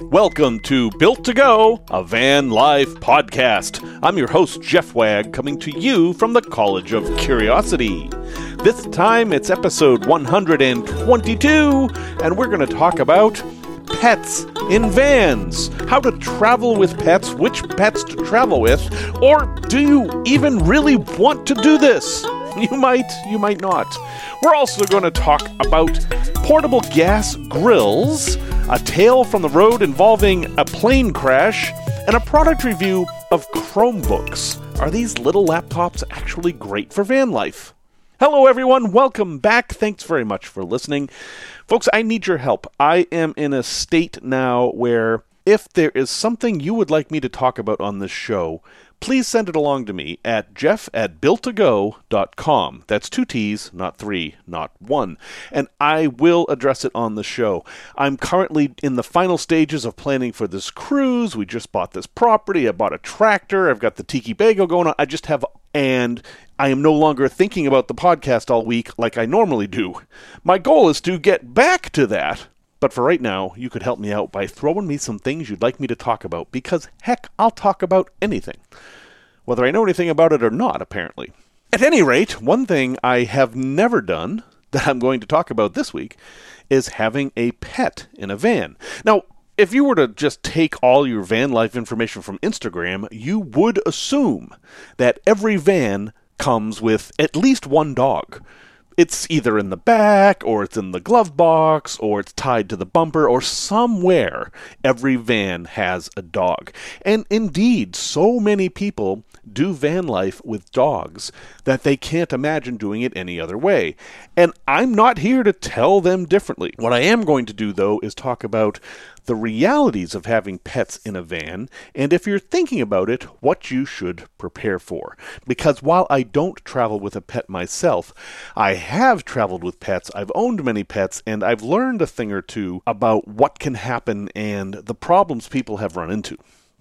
Welcome to Built to Go, a van life podcast. I'm your host, Jeff Wagg, coming to you from the College of Curiosity. This time it's episode 122, and we're going to talk about pets in vans. How to travel with pets, which pets to travel with, or do you even really want to do this? You might, you might not. We're also going to talk about portable gas grills, a tale from the road involving a plane crash, and a product review of Chromebooks. Are these little laptops actually great for van life? Hello, everyone. Welcome back. Thanks very much for listening. Folks, I need your help. I am in a state now where if there is something you would like me to talk about on this show, please send it along to me at jeff at builttogo.com. That's two T's, not three, not one. And I will address it on the show. I'm currently in the final stages of planning for this cruise. We just bought this property. I bought a tractor. I've got the Tiki Bago going on. I just have, and I am no longer thinking about the podcast all week like I normally do. My goal is to get back to that but for right now, you could help me out by throwing me some things you'd like me to talk about, because heck, I'll talk about anything. Whether I know anything about it or not, apparently. At any rate, one thing I have never done that I'm going to talk about this week is having a pet in a van. Now, if you were to just take all your van life information from Instagram, you would assume that every van comes with at least one dog it's either in the back or it's in the glove box or it's tied to the bumper or somewhere every van has a dog. And indeed so many people do van life with dogs that they can't imagine doing it any other way. And i'm not here to tell them differently. What i am going to do though is talk about the realities of having pets in a van, and if you're thinking about it, what you should prepare for. Because while I don't travel with a pet myself, I have traveled with pets, I've owned many pets, and I've learned a thing or two about what can happen and the problems people have run into.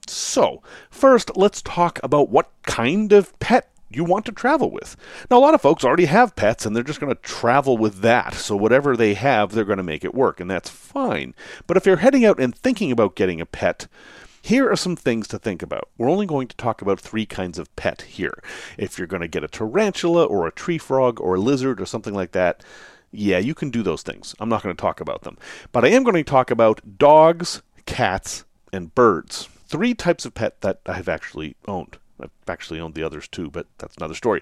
So, first, let's talk about what kind of pet you want to travel with. Now, a lot of folks already have pets and they're just going to travel with that. So, whatever they have, they're going to make it work, and that's fine. But if you're heading out and thinking about getting a pet, here are some things to think about. We're only going to talk about three kinds of pet here. If you're going to get a tarantula or a tree frog or a lizard or something like that, yeah, you can do those things. I'm not going to talk about them. But I am going to talk about dogs, cats, and birds. Three types of pet that I've actually owned. I've actually owned the others too, but that's another story.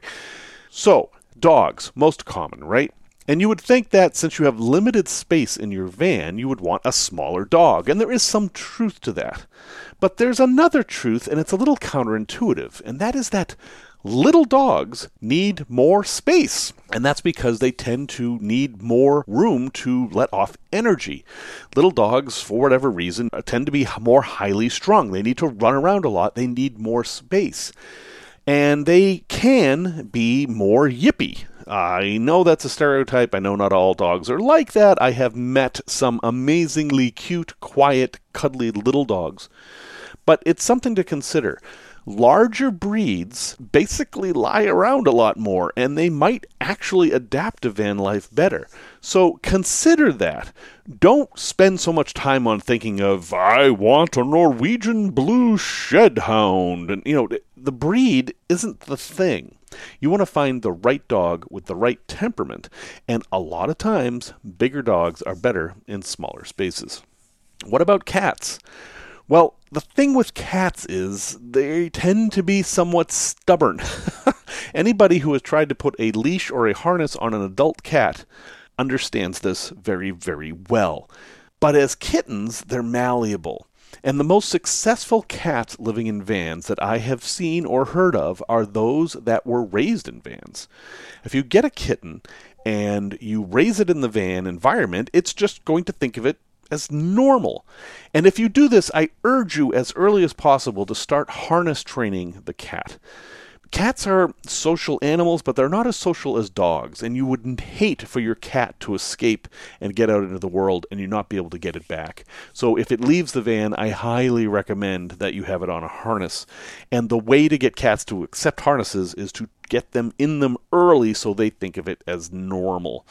So, dogs, most common, right? And you would think that since you have limited space in your van, you would want a smaller dog. And there is some truth to that. But there's another truth, and it's a little counterintuitive, and that is that little dogs need more space. And that's because they tend to need more room to let off energy. Little dogs, for whatever reason, tend to be more highly strung. They need to run around a lot, they need more space. And they can be more yippy. I know that's a stereotype. I know not all dogs are like that. I have met some amazingly cute, quiet, cuddly little dogs. But it's something to consider larger breeds basically lie around a lot more and they might actually adapt to van life better. So consider that. Don't spend so much time on thinking of, I want a Norwegian blue shed hound. And, you know, the breed isn't the thing. You want to find the right dog with the right temperament. And a lot of times, bigger dogs are better in smaller spaces. What about cats? Well, the thing with cats is they tend to be somewhat stubborn. Anybody who has tried to put a leash or a harness on an adult cat understands this very, very well. But as kittens, they're malleable. And the most successful cats living in vans that I have seen or heard of are those that were raised in vans. If you get a kitten and you raise it in the van environment, it's just going to think of it as normal. And if you do this, I urge you as early as possible to start harness training the cat. Cats are social animals, but they're not as social as dogs, and you would hate for your cat to escape and get out into the world and you not be able to get it back. So if it leaves the van, I highly recommend that you have it on a harness. And the way to get cats to accept harnesses is to get them in them early so they think of it as normal.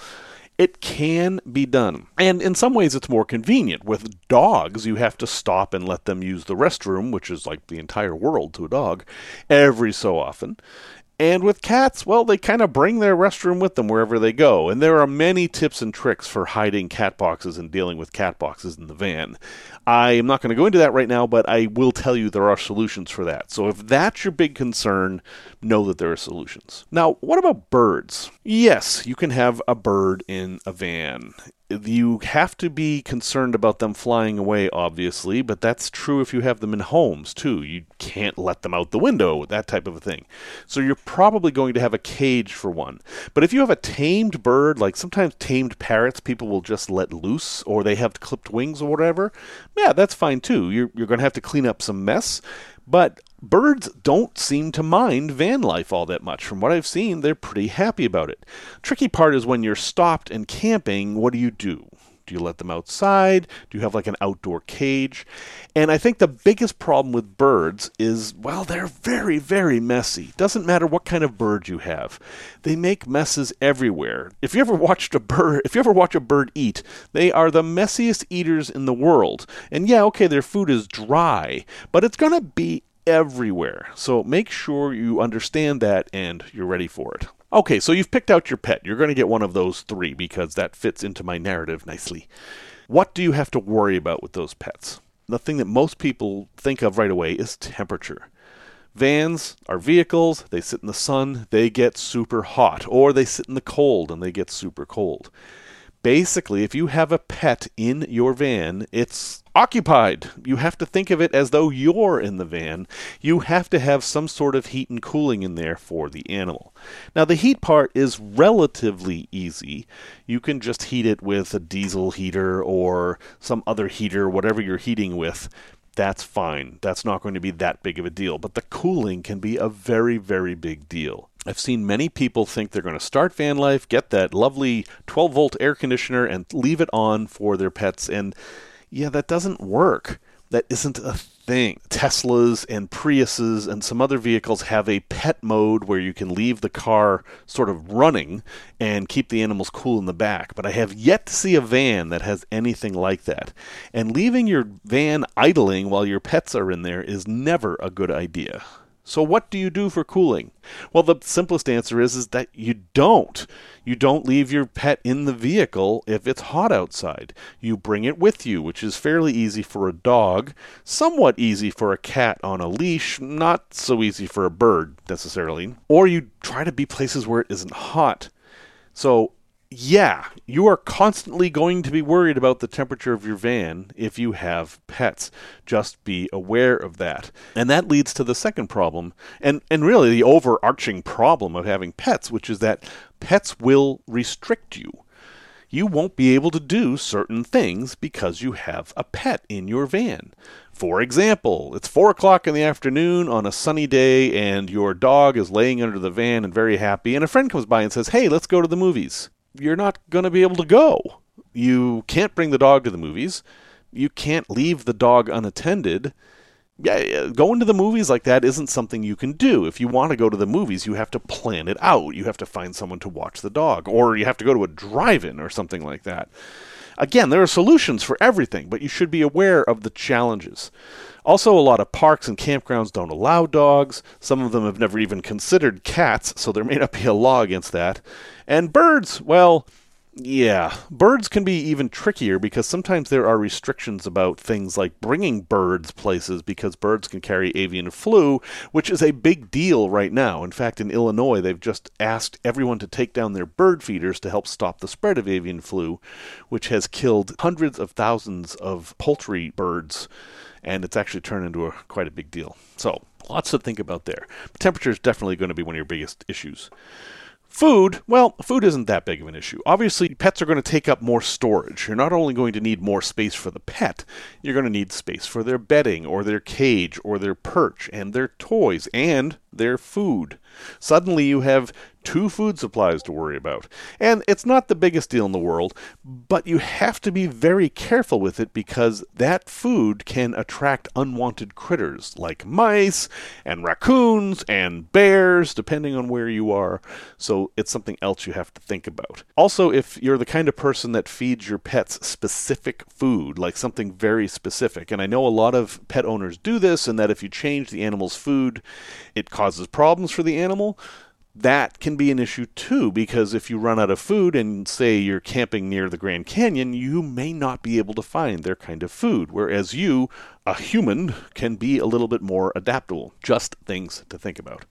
It can be done. And in some ways, it's more convenient. With dogs, you have to stop and let them use the restroom, which is like the entire world to a dog, every so often. And with cats, well, they kind of bring their restroom with them wherever they go. And there are many tips and tricks for hiding cat boxes and dealing with cat boxes in the van. I am not going to go into that right now, but I will tell you there are solutions for that. So if that's your big concern, know that there are solutions. Now, what about birds? Yes, you can have a bird in a van you have to be concerned about them flying away, obviously, but that's true if you have them in homes too. You can't let them out the window, that type of a thing. So you're probably going to have a cage for one. But if you have a tamed bird, like sometimes tamed parrots, people will just let loose, or they have clipped wings or whatever, yeah, that's fine too. You're, you're going to have to clean up some mess. But birds don't seem to mind van life all that much. From what I've seen, they're pretty happy about it. Tricky part is when you're stopped and camping, what do you do? Do you let them outside? Do you have like an outdoor cage? And I think the biggest problem with birds is, well, they're very, very messy. Doesn't matter what kind of bird you have. They make messes everywhere. If you ever watched a bird, if you ever watch a bird eat, they are the messiest eaters in the world. And yeah, okay, their food is dry, but it's going to be everywhere. So make sure you understand that and you're ready for it. Okay, so you've picked out your pet. You're going to get one of those three because that fits into my narrative nicely. What do you have to worry about with those pets? The thing that most people think of right away is temperature. Vans are vehicles, they sit in the sun, they get super hot, or they sit in the cold and they get super cold basically, if you have a pet in your van, it's occupied. You have to think of it as though you're in the van. You have to have some sort of heat and cooling in there for the animal. Now, the heat part is relatively easy. You can just heat it with a diesel heater or some other heater, whatever you're heating with. That's fine. That's not going to be that big of a deal. But the cooling can be a very, very big deal. I've seen many people think they're going to start van life, get that lovely 12 volt air conditioner, and leave it on for their pets. And yeah, that doesn't work. That isn't a thing. Teslas and Priuses and some other vehicles have a pet mode where you can leave the car sort of running and keep the animals cool in the back. But I have yet to see a van that has anything like that. And leaving your van idling while your pets are in there is never a good idea. So what do you do for cooling? Well, the simplest answer is is that you don't. You don't leave your pet in the vehicle if it's hot outside. You bring it with you, which is fairly easy for a dog, somewhat easy for a cat on a leash, not so easy for a bird necessarily. Or you try to be places where it isn't hot. So yeah, you are constantly going to be worried about the temperature of your van if you have pets. Just be aware of that. And that leads to the second problem, and, and really the overarching problem of having pets, which is that pets will restrict you. You won't be able to do certain things because you have a pet in your van. For example, it's 4 o'clock in the afternoon on a sunny day, and your dog is laying under the van and very happy, and a friend comes by and says, Hey, let's go to the movies you're not going to be able to go. You can't bring the dog to the movies. You can't leave the dog unattended. Yeah, going to the movies like that isn't something you can do. If you want to go to the movies, you have to plan it out. You have to find someone to watch the dog, or you have to go to a drive in or something like that. Again, there are solutions for everything, but you should be aware of the challenges. Also, a lot of parks and campgrounds don't allow dogs. Some of them have never even considered cats, so there may not be a law against that. And birds, well, yeah, birds can be even trickier because sometimes there are restrictions about things like bringing birds places because birds can carry avian flu, which is a big deal right now. In fact, in Illinois, they've just asked everyone to take down their bird feeders to help stop the spread of avian flu, which has killed hundreds of thousands of poultry birds, and it's actually turned into a, quite a big deal. So, lots to think about there. Temperature is definitely going to be one of your biggest issues. Food, well, food isn't that big of an issue. Obviously, pets are going to take up more storage. You're not only going to need more space for the pet, you're going to need space for their bedding or their cage or their perch and their toys and their food. Suddenly you have two food supplies to worry about. And it's not the biggest deal in the world, but you have to be very careful with it because that food can attract unwanted critters like mice and raccoons and bears, depending on where you are. So it's something else you have to think about. Also, if you're the kind of person that feeds your pets specific food, like something very specific, and I know a lot of pet owners do this, and that if you change the animal's food, it causes problems for the animal that can be an issue too, because if you run out of food and say you're camping near the Grand Canyon, you may not be able to find their kind of food, whereas you, a human, can be a little bit more adaptable. Just things to think about.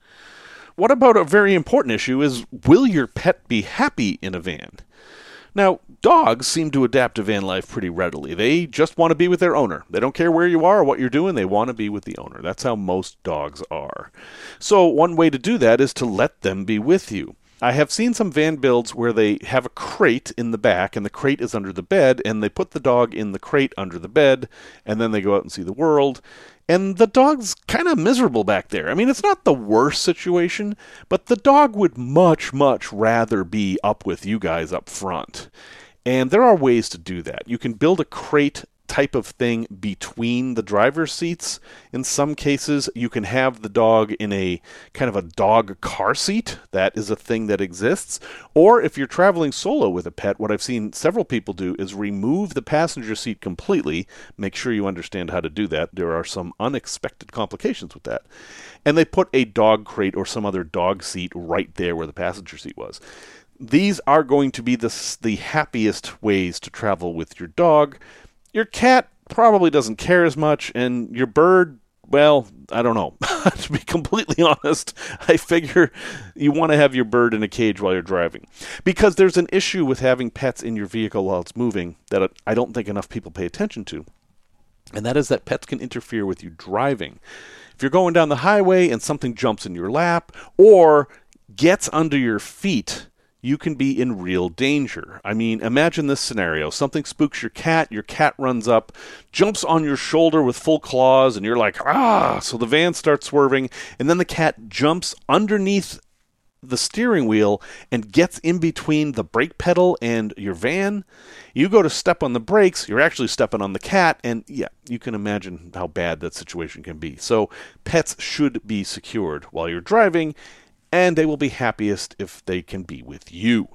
What about a very important issue is will your pet be happy in a van? Now, dogs seem to adapt to van life pretty readily. They just want to be with their owner. They don't care where you are or what you're doing, they want to be with the owner. That's how most dogs are. So, one way to do that is to let them be with you. I have seen some van builds where they have a crate in the back and the crate is under the bed and they put the dog in the crate under the bed and then they go out and see the world and the dog's kind of miserable back there. I mean, it's not the worst situation, but the dog would much, much rather be up with you guys up front. And there are ways to do that. You can build a crate type of thing between the driver's seats. In some cases, you can have the dog in a kind of a dog car seat. That is a thing that exists. Or if you're traveling solo with a pet, what I've seen several people do is remove the passenger seat completely. Make sure you understand how to do that. There are some unexpected complications with that. And they put a dog crate or some other dog seat right there where the passenger seat was these are going to be the, the happiest ways to travel with your dog your cat probably doesn't care as much, and your bird, well, I don't know. to be completely honest, I figure you want to have your bird in a cage while you're driving. Because there's an issue with having pets in your vehicle while it's moving that I don't think enough people pay attention to. And that is that pets can interfere with you driving. If you're going down the highway and something jumps in your lap or gets under your feet, you can be in real danger. I mean, imagine this scenario. Something spooks your cat, your cat runs up, jumps on your shoulder with full claws, and you're like, ah! So the van starts swerving, and then the cat jumps underneath the steering wheel and gets in between the brake pedal and your van. You go to step on the brakes, you're actually stepping on the cat, and yeah, you can imagine how bad that situation can be. So, pets should be secured while you're driving and they will be happiest if they can be with you.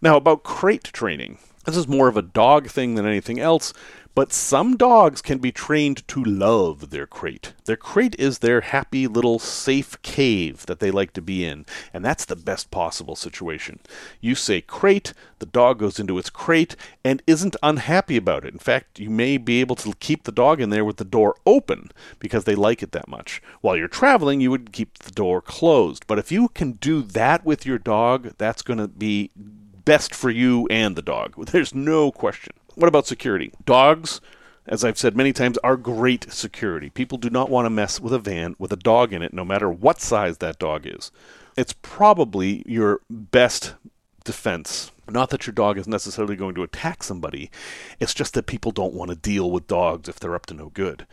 Now, about crate training. This is more of a dog thing than anything else, but some dogs can be trained to love their crate. Their crate is their happy little safe cave that they like to be in, and that's the best possible situation. You say crate, the dog goes into its crate and isn't unhappy about it. In fact, you may be able to keep the dog in there with the door open because they like it that much. While you're traveling, you would keep the door closed. But if you can do that with your dog, that's going to be best for you and the dog. There's no question. What about security? Dogs, as I've said many times, are great security. People do not want to mess with a van with a dog in it, no matter what size that dog is. It's probably your best defense. Not that your dog is necessarily going to attack somebody, it's just that people don't want to deal with dogs if they're up to no good.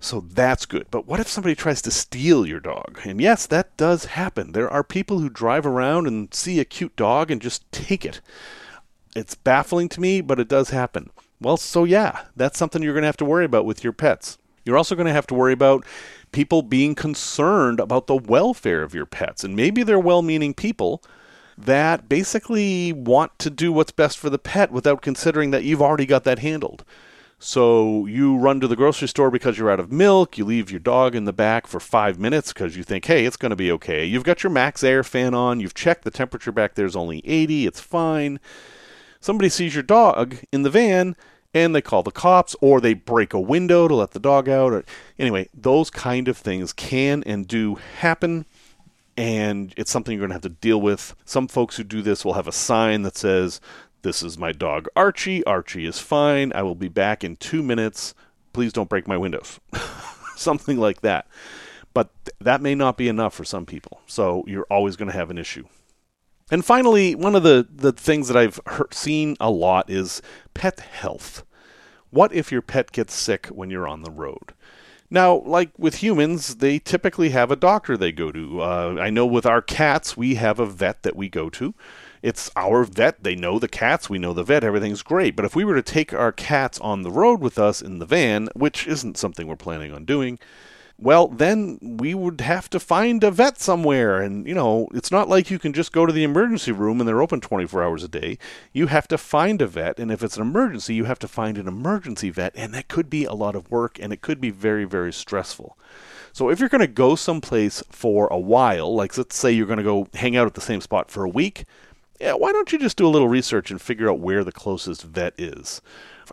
So that's good. But what if somebody tries to steal your dog? And yes, that does happen. There are people who drive around and see a cute dog and just take it. It's baffling to me, but it does happen. Well, so yeah, that's something you're going to have to worry about with your pets. You're also going to have to worry about people being concerned about the welfare of your pets. And maybe they're well meaning people that basically want to do what's best for the pet without considering that you've already got that handled. So you run to the grocery store because you're out of milk. You leave your dog in the back for five minutes because you think, hey, it's going to be okay. You've got your MaxxAir fan on. You've checked the temperature back there's only 80. It's fine somebody sees your dog in the van and they call the cops or they break a window to let the dog out or anyway those kind of things can and do happen and it's something you're going to have to deal with. Some folks who do this will have a sign that says this is my dog archie. Archie is fine. I will be back in two minutes. Please don't break my windows. Something like that. But th- that may not be enough for some people. So you're always going to have an issue and finally, one of the, the things that I've heard, seen a lot is pet health. What if your pet gets sick when you're on the road? Now, like with humans, they typically have a doctor they go to. Uh, I know with our cats, we have a vet that we go to. It's our vet. They know the cats. We know the vet. Everything's great. But if we were to take our cats on the road with us in the van, which isn't something we're planning on doing, well, then we would have to find a vet somewhere. And, you know, it's not like you can just go to the emergency room and they're open 24 hours a day. You have to find a vet. And if it's an emergency, you have to find an emergency vet. And that could be a lot of work and it could be very, very stressful. So if you're going to go someplace for a while, like let's say you're going to go hang out at the same spot for a week, yeah, why don't you just do a little research and figure out where the closest vet is?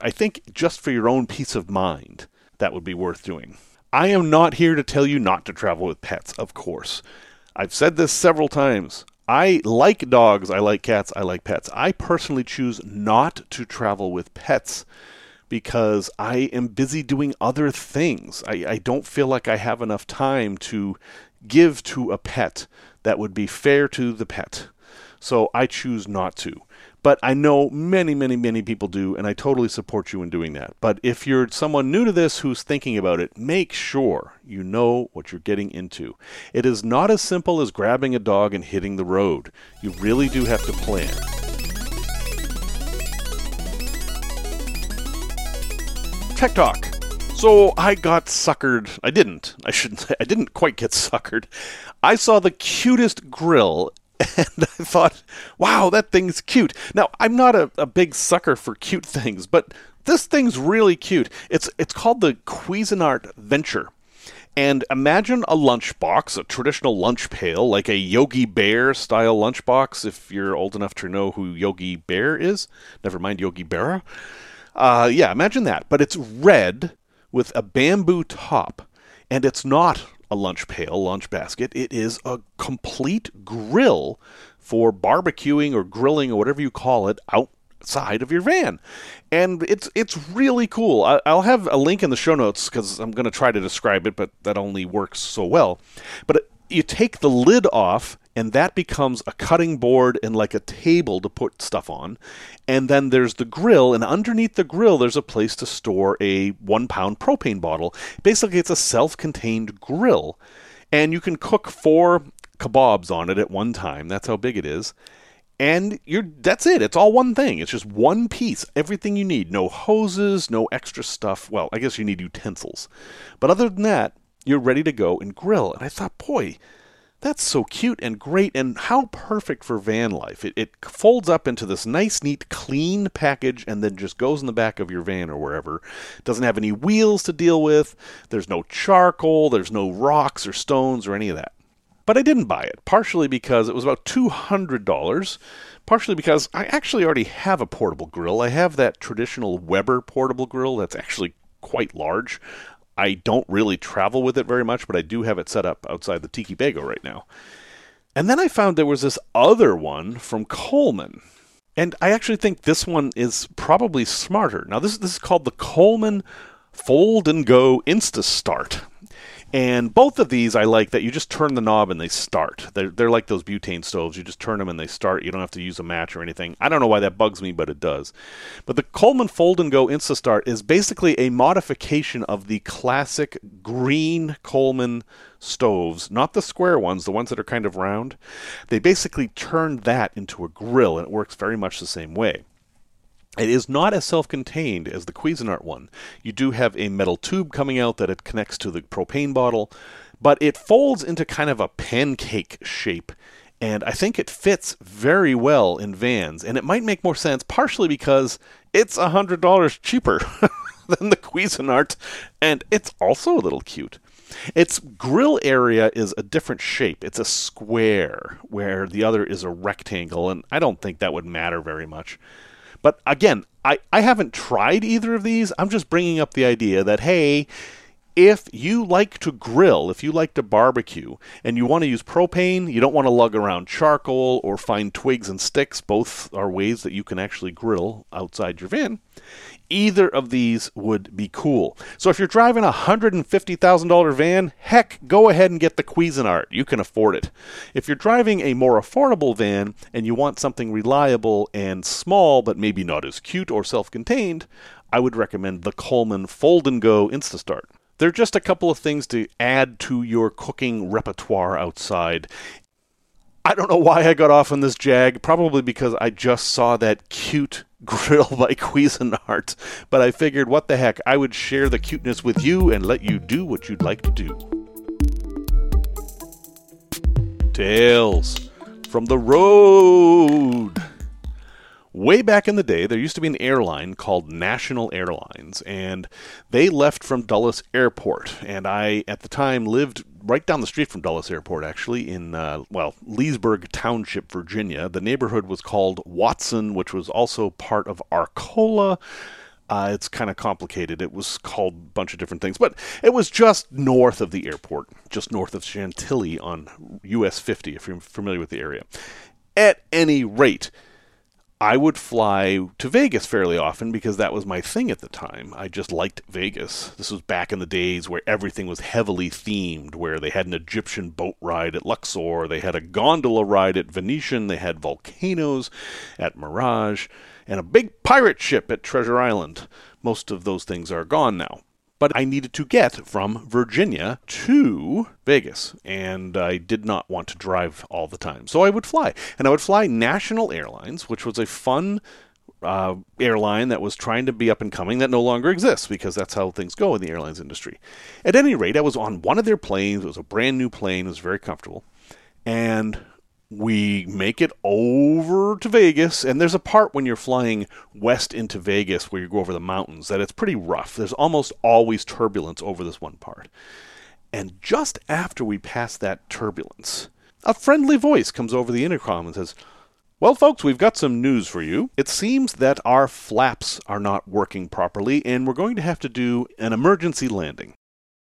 I think just for your own peace of mind, that would be worth doing. I am not here to tell you not to travel with pets, of course. I've said this several times. I like dogs, I like cats, I like pets. I personally choose not to travel with pets because I am busy doing other things. I, I don't feel like I have enough time to give to a pet that would be fair to the pet. So I choose not to. But I know many, many, many people do, and I totally support you in doing that. But if you're someone new to this who's thinking about it, make sure you know what you're getting into. It is not as simple as grabbing a dog and hitting the road. You really do have to plan. Tech Talk. So I got suckered. I didn't. I shouldn't say. I didn't quite get suckered. I saw the cutest grill and I thought, wow, that thing's cute. Now, I'm not a, a big sucker for cute things, but this thing's really cute. It's it's called the Cuisinart Venture. And imagine a lunchbox, a traditional lunch pail, like a Yogi Bear style lunchbox, if you're old enough to know who Yogi Bear is. Never mind Yogi Berra. Uh, yeah, imagine that. But it's red with a bamboo top, and it's not a lunch pail, lunch basket. It is a complete grill for barbecuing or grilling or whatever you call it outside of your van. And it's it's really cool. I, will have a link in the show notes because I'm going to try to describe it, but that only works so well. But you take the lid off and that becomes a cutting board and like a table to put stuff on. And then there's the grill, and underneath the grill, there's a place to store a one pound propane bottle. Basically, it's a self contained grill, and you can cook four kebabs on it at one time. That's how big it is. And you're that's it. It's all one thing. It's just one piece. Everything you need. No hoses, no extra stuff. Well, I guess you need utensils. But other than that, you're ready to go and grill. And I thought, boy, that's so cute and great, and how perfect for van life. It, it folds up into this nice, neat, clean package and then just goes in the back of your van or wherever. It doesn't have any wheels to deal with, there's no charcoal, there's no rocks or stones or any of that. But I didn't buy it, partially because it was about $200, partially because I actually already have a portable grill. I have that traditional Weber portable grill that's actually quite large. I don't really travel with it very much, but I do have it set up outside the Tiki Bago right now. And then I found there was this other one from Coleman. And I actually think this one is probably smarter. Now, this, this is called the Coleman Fold and Go Insta Start. And both of these I like that you just turn the knob and they start. They're, they're like those butane stoves. You just turn them and they start. You don't have to use a match or anything. I don't know why that bugs me, but it does. But the Coleman Fold and Go InstaStart is basically a modification of the classic green Coleman stoves, not the square ones, the ones that are kind of round. They basically turned that into a grill and it works very much the same way. It is not as self-contained as the Cuisinart one. You do have a metal tube coming out that it connects to the propane bottle, but it folds into kind of a pancake shape. And I think it fits very well in vans, and it might make more sense partially because it's a hundred dollars cheaper than the Cuisinart, and it's also a little cute. Its grill area is a different shape. It's a square, where the other is a rectangle, and I don't think that would matter very much. But again, I, I haven't tried either of these. I'm just bringing up the idea that, hey, if you like to grill, if you like to barbecue, and you want to use propane, you don't want to lug around charcoal or find twigs and sticks, both are ways that you can actually grill outside your van, either of these would be cool. So if you're driving a $150,000 van, heck, go ahead and get the Cuisinart. You can afford it. If you're driving a more affordable van and you want something reliable and small, but maybe not as cute or self contained, I would recommend the Coleman Fold and Go InstaStart. They're just a couple of things to add to your cooking repertoire outside. I don't know why I got off on this Jag, probably because I just saw that cute grill by Cuisinart, but I figured what the heck, I would share the cuteness with you and let you do what you'd like to do. Tales from the road. Way back in the day, there used to be an airline called National Airlines, and they left from Dulles Airport. And I, at the time, lived right down the street from Dulles Airport, actually, in, uh, well, Leesburg Township, Virginia. The neighborhood was called Watson, which was also part of Arcola. Uh, it's kind of complicated. It was called a bunch of different things, but it was just north of the airport, just north of Chantilly on US 50, if you're familiar with the area. At any rate, I would fly to Vegas fairly often because that was my thing at the time. I just liked Vegas. This was back in the days where everything was heavily themed, where they had an Egyptian boat ride at Luxor, they had a gondola ride at Venetian, they had volcanoes at Mirage, and a big pirate ship at Treasure Island. Most of those things are gone now but I needed to get from Virginia to Vegas, and I did not want to drive all the time. So I would fly, and I would fly National Airlines, which was a fun uh, airline that was trying to be up and coming that no longer exists because that's how things go in the airlines industry. At any rate, I was on one of their planes. It was a brand new plane. It was very comfortable. And we make it over to Vegas, and there's a part when you're flying west into Vegas where you go over the mountains that it's pretty rough. There's almost always turbulence over this one part. And just after we pass that turbulence, a friendly voice comes over the intercom and says, Well, folks, we've got some news for you. It seems that our flaps are not working properly, and we're going to have to do an emergency landing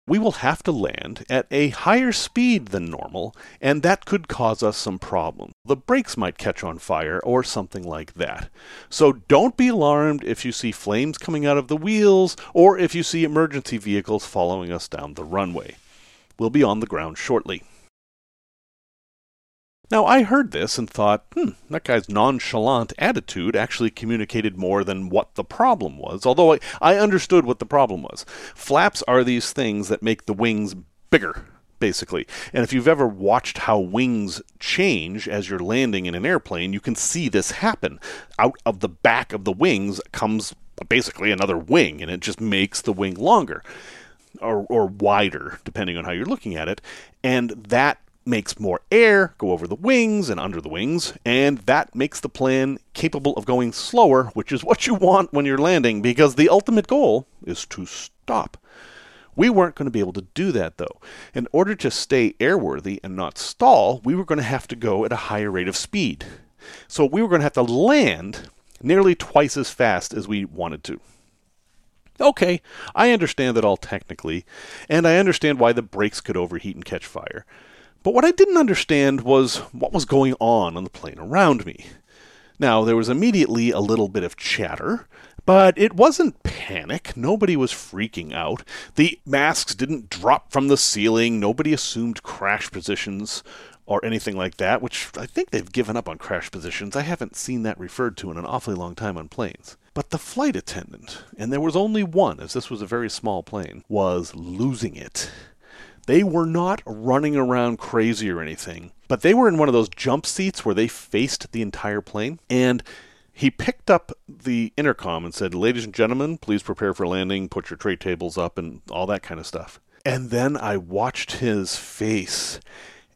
we will have to land at a higher speed than normal, and that could cause us some problems. The brakes might catch on fire or something like that. So don't be alarmed if you see flames coming out of the wheels or if you see emergency vehicles following us down the runway. We'll be on the ground shortly. Now, I heard this and thought, hmm, that guy's nonchalant attitude actually communicated more than what the problem was, although I, I understood what the problem was. Flaps are these things that make the wings bigger, basically. And if you've ever watched how wings change as you're landing in an airplane, you can see this happen. Out of the back of the wings comes basically another wing, and it just makes the wing longer. Or, or wider, depending on how you're looking at it. And that makes more air go over the wings and under the wings, and that makes the plane capable of going slower, which is what you want when you're landing, because the ultimate goal is to stop. We weren't going to be able to do that, though. In order to stay airworthy and not stall, we were going to have to go at a higher rate of speed. So we were going to have to land nearly twice as fast as we wanted to. Okay, I understand that all technically, and I understand why the brakes could overheat and catch fire. But what I didn't understand was what was going on on the plane around me. Now, there was immediately a little bit of chatter, but it wasn't panic. Nobody was freaking out. The masks didn't drop from the ceiling. Nobody assumed crash positions or anything like that, which I think they've given up on crash positions. I haven't seen that referred to in an awfully long time on planes. But the flight attendant, and there was only one, as this was a very small plane, was losing it. They were not running around crazy or anything, but they were in one of those jump seats where they faced the entire plane. And he picked up the intercom and said, Ladies and gentlemen, please prepare for landing, put your tray tables up, and all that kind of stuff. And then I watched his face,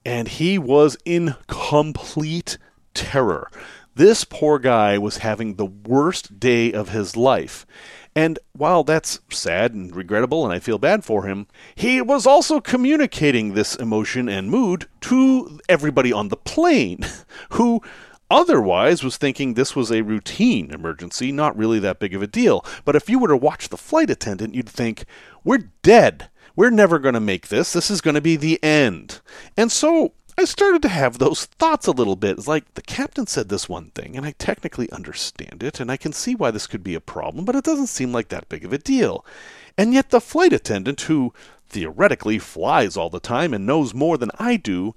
and he was in complete terror. This poor guy was having the worst day of his life. And while that's sad and regrettable, and I feel bad for him, he was also communicating this emotion and mood to everybody on the plane, who otherwise was thinking this was a routine emergency, not really that big of a deal. But if you were to watch the flight attendant, you'd think, we're dead. We're never going to make this. This is going to be the end. And so I started to have those thoughts a little bit. It's like the captain said this one thing, and I technically understand it, and I can see why this could be a problem, but it doesn't seem like that big of a deal. And yet the flight attendant, who theoretically flies all the time and knows more than I do,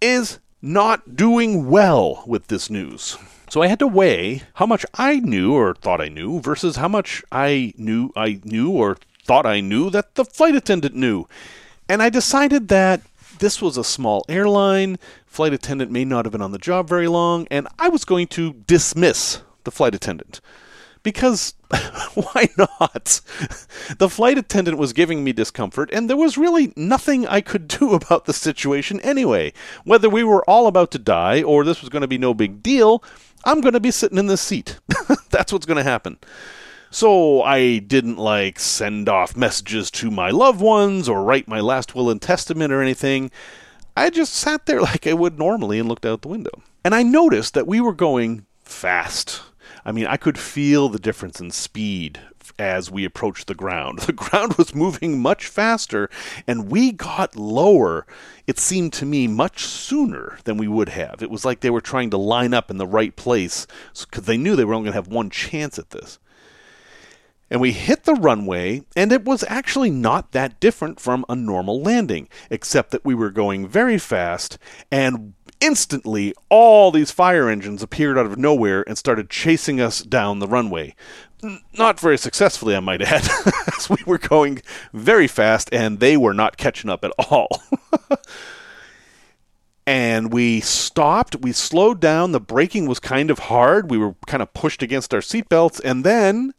is not doing well with this news. So I had to weigh how much I knew or thought I knew versus how much I knew I knew or thought I knew that the flight attendant knew. And I decided that this was a small airline, flight attendant may not have been on the job very long, and I was going to dismiss the flight attendant. Because why not? The flight attendant was giving me discomfort, and there was really nothing I could do about the situation anyway. Whether we were all about to die or this was going to be no big deal, I'm going to be sitting in this seat. That's what's going to happen. So I didn't like send off messages to my loved ones or write my last will and testament or anything. I just sat there like I would normally and looked out the window. And I noticed that we were going fast. I mean, I could feel the difference in speed as we approached the ground. The ground was moving much faster, and we got lower, it seemed to me, much sooner than we would have. It was like they were trying to line up in the right place because they knew they were only going to have one chance at this. And we hit the runway, and it was actually not that different from a normal landing, except that we were going very fast, and instantly all these fire engines appeared out of nowhere and started chasing us down the runway. Not very successfully, I might add, as we were going very fast, and they were not catching up at all. and we stopped. We slowed down. The braking was kind of hard. We were kind of pushed against our seatbelts, and then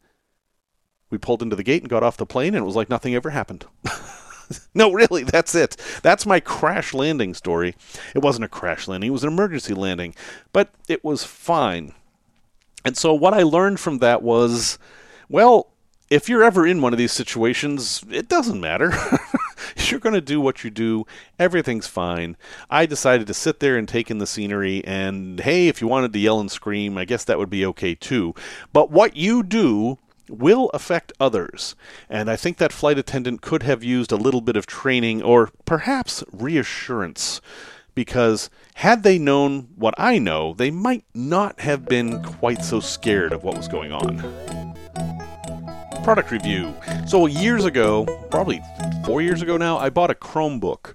we pulled into the gate and got off the plane, and it was like nothing ever happened. no, really, that's it. That's my crash landing story. It wasn't a crash landing, it was an emergency landing, but it was fine. And so, what I learned from that was well, if you're ever in one of these situations, it doesn't matter. you're going to do what you do. Everything's fine. I decided to sit there and take in the scenery, and hey, if you wanted to yell and scream, I guess that would be okay too. But what you do will affect others. And I think that flight attendant could have used a little bit of training or perhaps reassurance. Because had they known what I know, they might not have been quite so scared of what was going on. Product review. So, years ago, probably four years ago now, I bought a Chromebook.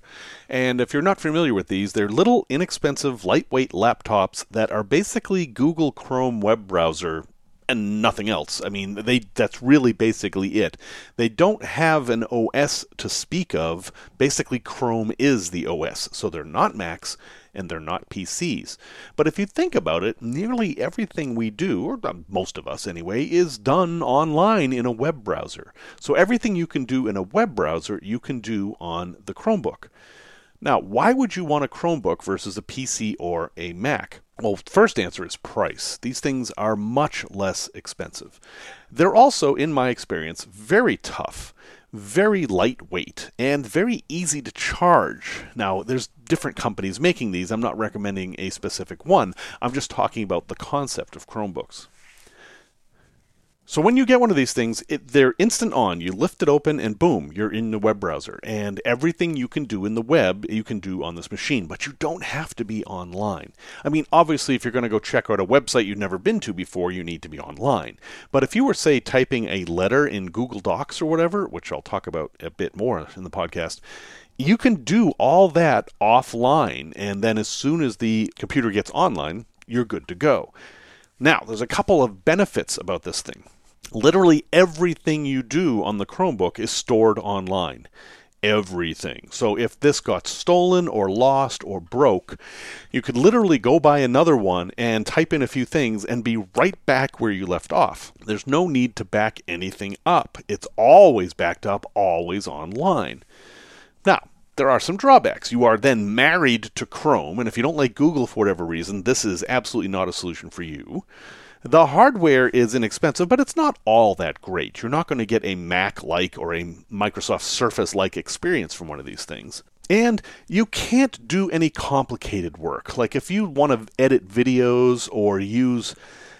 And if you're not familiar with these, they're little, inexpensive, lightweight laptops that are basically Google Chrome web browser and nothing else. I mean, they that's really basically it. They don't have an OS to speak of. Basically, Chrome is the OS, so they're not Macs and they're not PCs. But if you think about it, nearly everything we do, or most of us anyway, is done online in a web browser. So everything you can do in a web browser, you can do on the Chromebook. Now, why would you want a Chromebook versus a PC or a Mac? Well, first answer is price. These things are much less expensive. They're also, in my experience, very tough, very lightweight, and very easy to charge. Now, there's different companies making these. I'm not recommending a specific one. I'm just talking about the concept of Chromebooks. So when you get one of these things, it, they're instant on. You lift it open and boom, you're in the web browser. And everything you can do in the web, you can do on this machine, but you don't have to be online. I mean, obviously, if you're going to go check out a website you've never been to before, you need to be online. But if you were, say, typing a letter in Google Docs or whatever, which I'll talk about a bit more in the podcast, you can do all that offline. And then as soon as the computer gets online, you're good to go. Now, there's a couple of benefits about this thing. Literally everything you do on the Chromebook is stored online. Everything. So if this got stolen or lost or broke, you could literally go buy another one and type in a few things and be right back where you left off. There's no need to back anything up. It's always backed up, always online. Now, there are some drawbacks. You are then married to Chrome, and if you don't like Google for whatever reason, this is absolutely not a solution for you. The hardware is inexpensive, but it's not all that great. You're not going to get a Mac like or a Microsoft Surface like experience from one of these things. And you can't do any complicated work. Like if you want to edit videos or use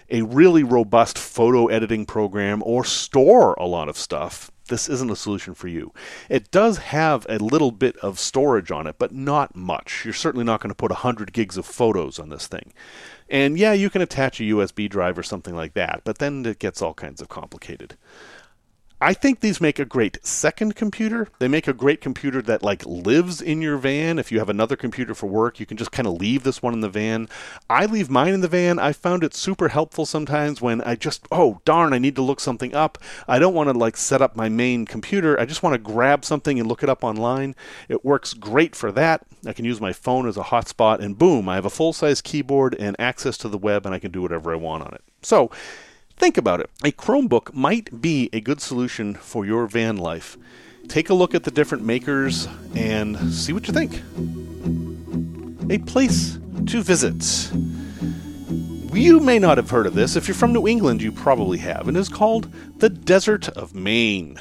a really robust photo editing program or store a lot of stuff, this isn't a solution for you. It does have a little bit of storage on it, but not much. You're certainly not going to put 100 gigs of photos on this thing. And yeah, you can attach a USB drive or something like that, but then it gets all kinds of complicated. I think these make a great second computer. They make a great computer that like lives in your van. If you have another computer for work, you can just kind of leave this one in the van. I leave mine in the van. I found it super helpful sometimes when I just oh darn, I need to look something up. I don't want to like set up my main computer. I just want to grab something and look it up online. It works great for that. I can use my phone as a hotspot and boom, I have a full-size keyboard and access to the web and I can do whatever I want on it. So, Think about it. A Chromebook might be a good solution for your van life. Take a look at the different makers and see what you think. A place to visit. You may not have heard of this. If you're from New England, you probably have, and it's called the Desert of Maine.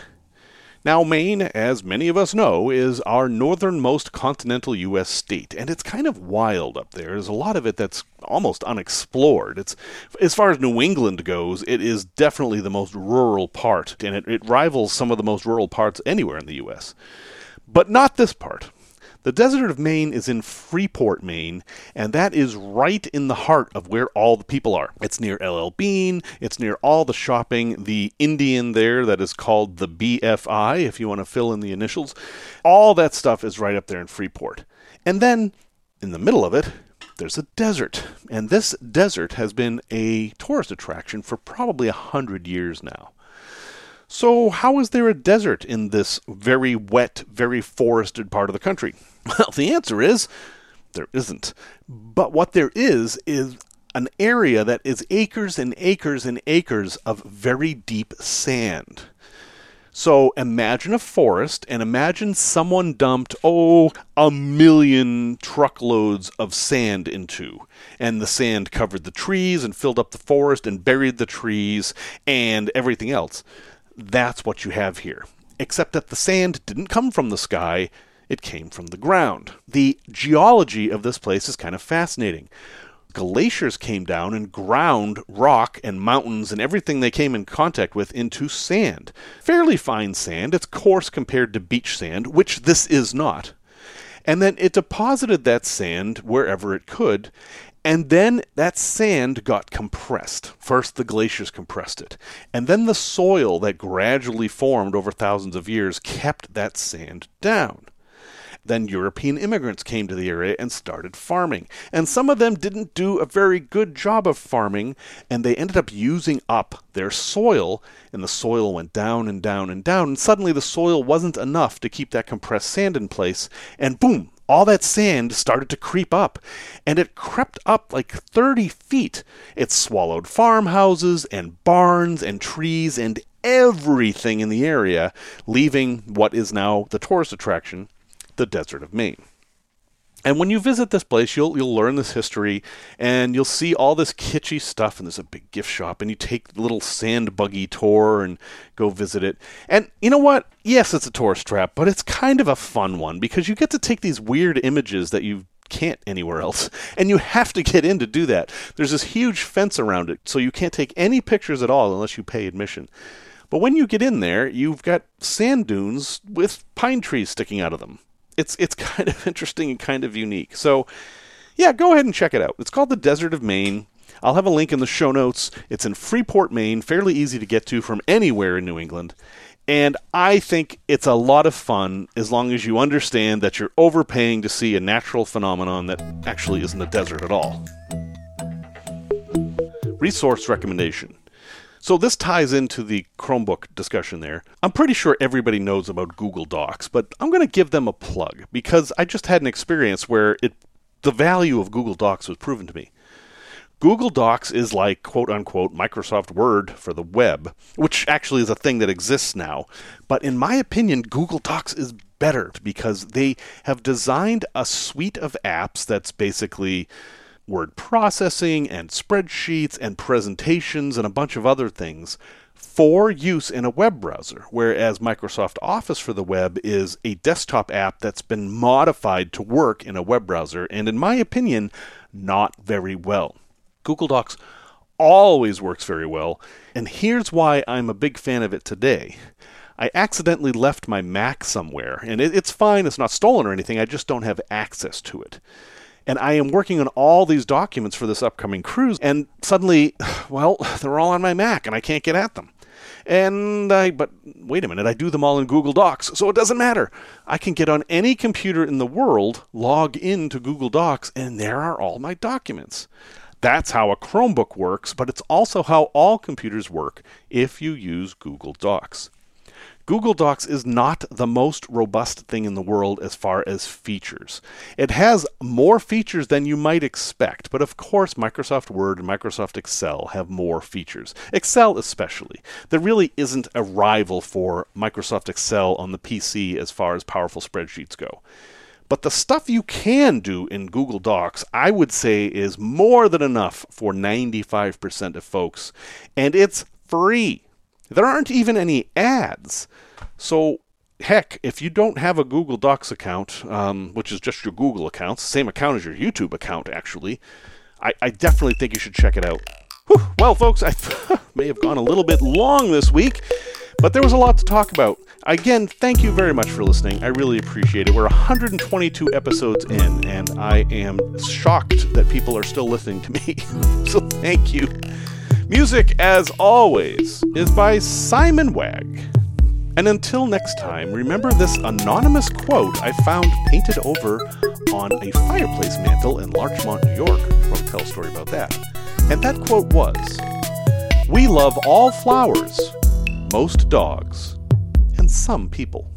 Now, Maine, as many of us know, is our northernmost continental U.S. state, and it's kind of wild up there. There's a lot of it that's almost unexplored. It's as far as New England goes, it is definitely the most rural part, and it, it rivals some of the most rural parts anywhere in the U.S. But not this part. The Desert of Maine is in Freeport, Maine, and that is right in the heart of where all the people are. It's near LL Bean, it's near all the shopping, the Indian there that is called the BFI, if you want to fill in the initials. All that stuff is right up there in Freeport. And then, in the middle of it, there's a desert. And this desert has been a tourist attraction for probably a hundred years now. So, how is there a desert in this very wet, very forested part of the country? Well, the answer is there isn't. But what there is is an area that is acres and acres and acres of very deep sand. So imagine a forest and imagine someone dumped, oh, a million truckloads of sand into. And the sand covered the trees and filled up the forest and buried the trees and everything else. That's what you have here. Except that the sand didn't come from the sky, it came from the ground. The geology of this place is kind of fascinating. Glaciers came down and ground rock and mountains and everything they came in contact with into sand. Fairly fine sand. It's coarse compared to beach sand, which this is not. And then it deposited that sand wherever it could, and then that sand got compressed. First, the glaciers compressed it. And then the soil that gradually formed over thousands of years kept that sand down. Then European immigrants came to the area and started farming. And some of them didn't do a very good job of farming, and they ended up using up their soil, and the soil went down and down and down. And suddenly the soil wasn't enough to keep that compressed sand in place, and boom, all that sand started to creep up, and it crept up like 30 feet. It swallowed farmhouses and barns and trees and everything in the area, leaving what is now the tourist attraction the desert of Maine. And when you visit this place, you'll you'll learn this history, and you'll see all this kitschy stuff. And there's a big gift shop, and you take the little sand buggy tour and go visit it. And you know what? Yes, it's a tourist trap, but it's kind of a fun one because you get to take these weird images that you can't anywhere else, and you have to get in to do that. There's this huge fence around it, so you can't take any pictures at all unless you pay admission. But when you get in there, you've got sand dunes with pine trees sticking out of them it's it's kind of interesting and kind of unique. So, yeah, go ahead and check it out. It's called the Desert of Maine. I'll have a link in the show notes. It's in Freeport, Maine, fairly easy to get to from anywhere in New England. And I think it's a lot of fun as long as you understand that you're overpaying to see a natural phenomenon that actually isn't a desert at all. Resource recommendation so this ties into the Chromebook discussion there. I'm pretty sure everybody knows about Google Docs, but I'm going to give them a plug because I just had an experience where it the value of Google Docs was proven to me. Google Docs is like quote unquote Microsoft Word for the web, which actually is a thing that exists now. But in my opinion, Google Docs is better because they have designed a suite of apps that's basically word processing and spreadsheets and presentations and a bunch of other things for use in a web browser, whereas Microsoft Office for the web is a desktop app that's been modified to work in a web browser, and in my opinion, not very well. Google Docs always works very well, and here's why I'm a big fan of it today. I accidentally left my Mac somewhere, and it's fine, it's not stolen or anything, I just don't have access to it. And I am working on all these documents for this upcoming cruise, and suddenly, well, they're all on my Mac and I can't get at them. And I, but wait a minute, I do them all in Google Docs, so it doesn't matter. I can get on any computer in the world, log into Google Docs, and there are all my documents. That's how a Chromebook works, but it's also how all computers work if you use Google Docs. Google Docs is not the most robust thing in the world as far as features. It has more features than you might expect, but of course, Microsoft Word and Microsoft Excel have more features. Excel, especially. There really isn't a rival for Microsoft Excel on the PC as far as powerful spreadsheets go. But the stuff you can do in Google Docs, I would say, is more than enough for 95% of folks, and it's free. There aren't even any ads. So, heck, if you don't have a Google Docs account, um, which is just your Google account, same account as your YouTube account, actually, I, I definitely think you should check it out. Whew. Well, folks, I may have gone a little bit long this week, but there was a lot to talk about. Again, thank you very much for listening. I really appreciate it. We're 122 episodes in, and I am shocked that people are still listening to me. so thank you. Music, as always, is by Simon Wagg. And until next time, remember this anonymous quote I found painted over on a fireplace mantle in Larchmont, New York. I'll tell a story about that. And that quote was We love all flowers, most dogs, and some people.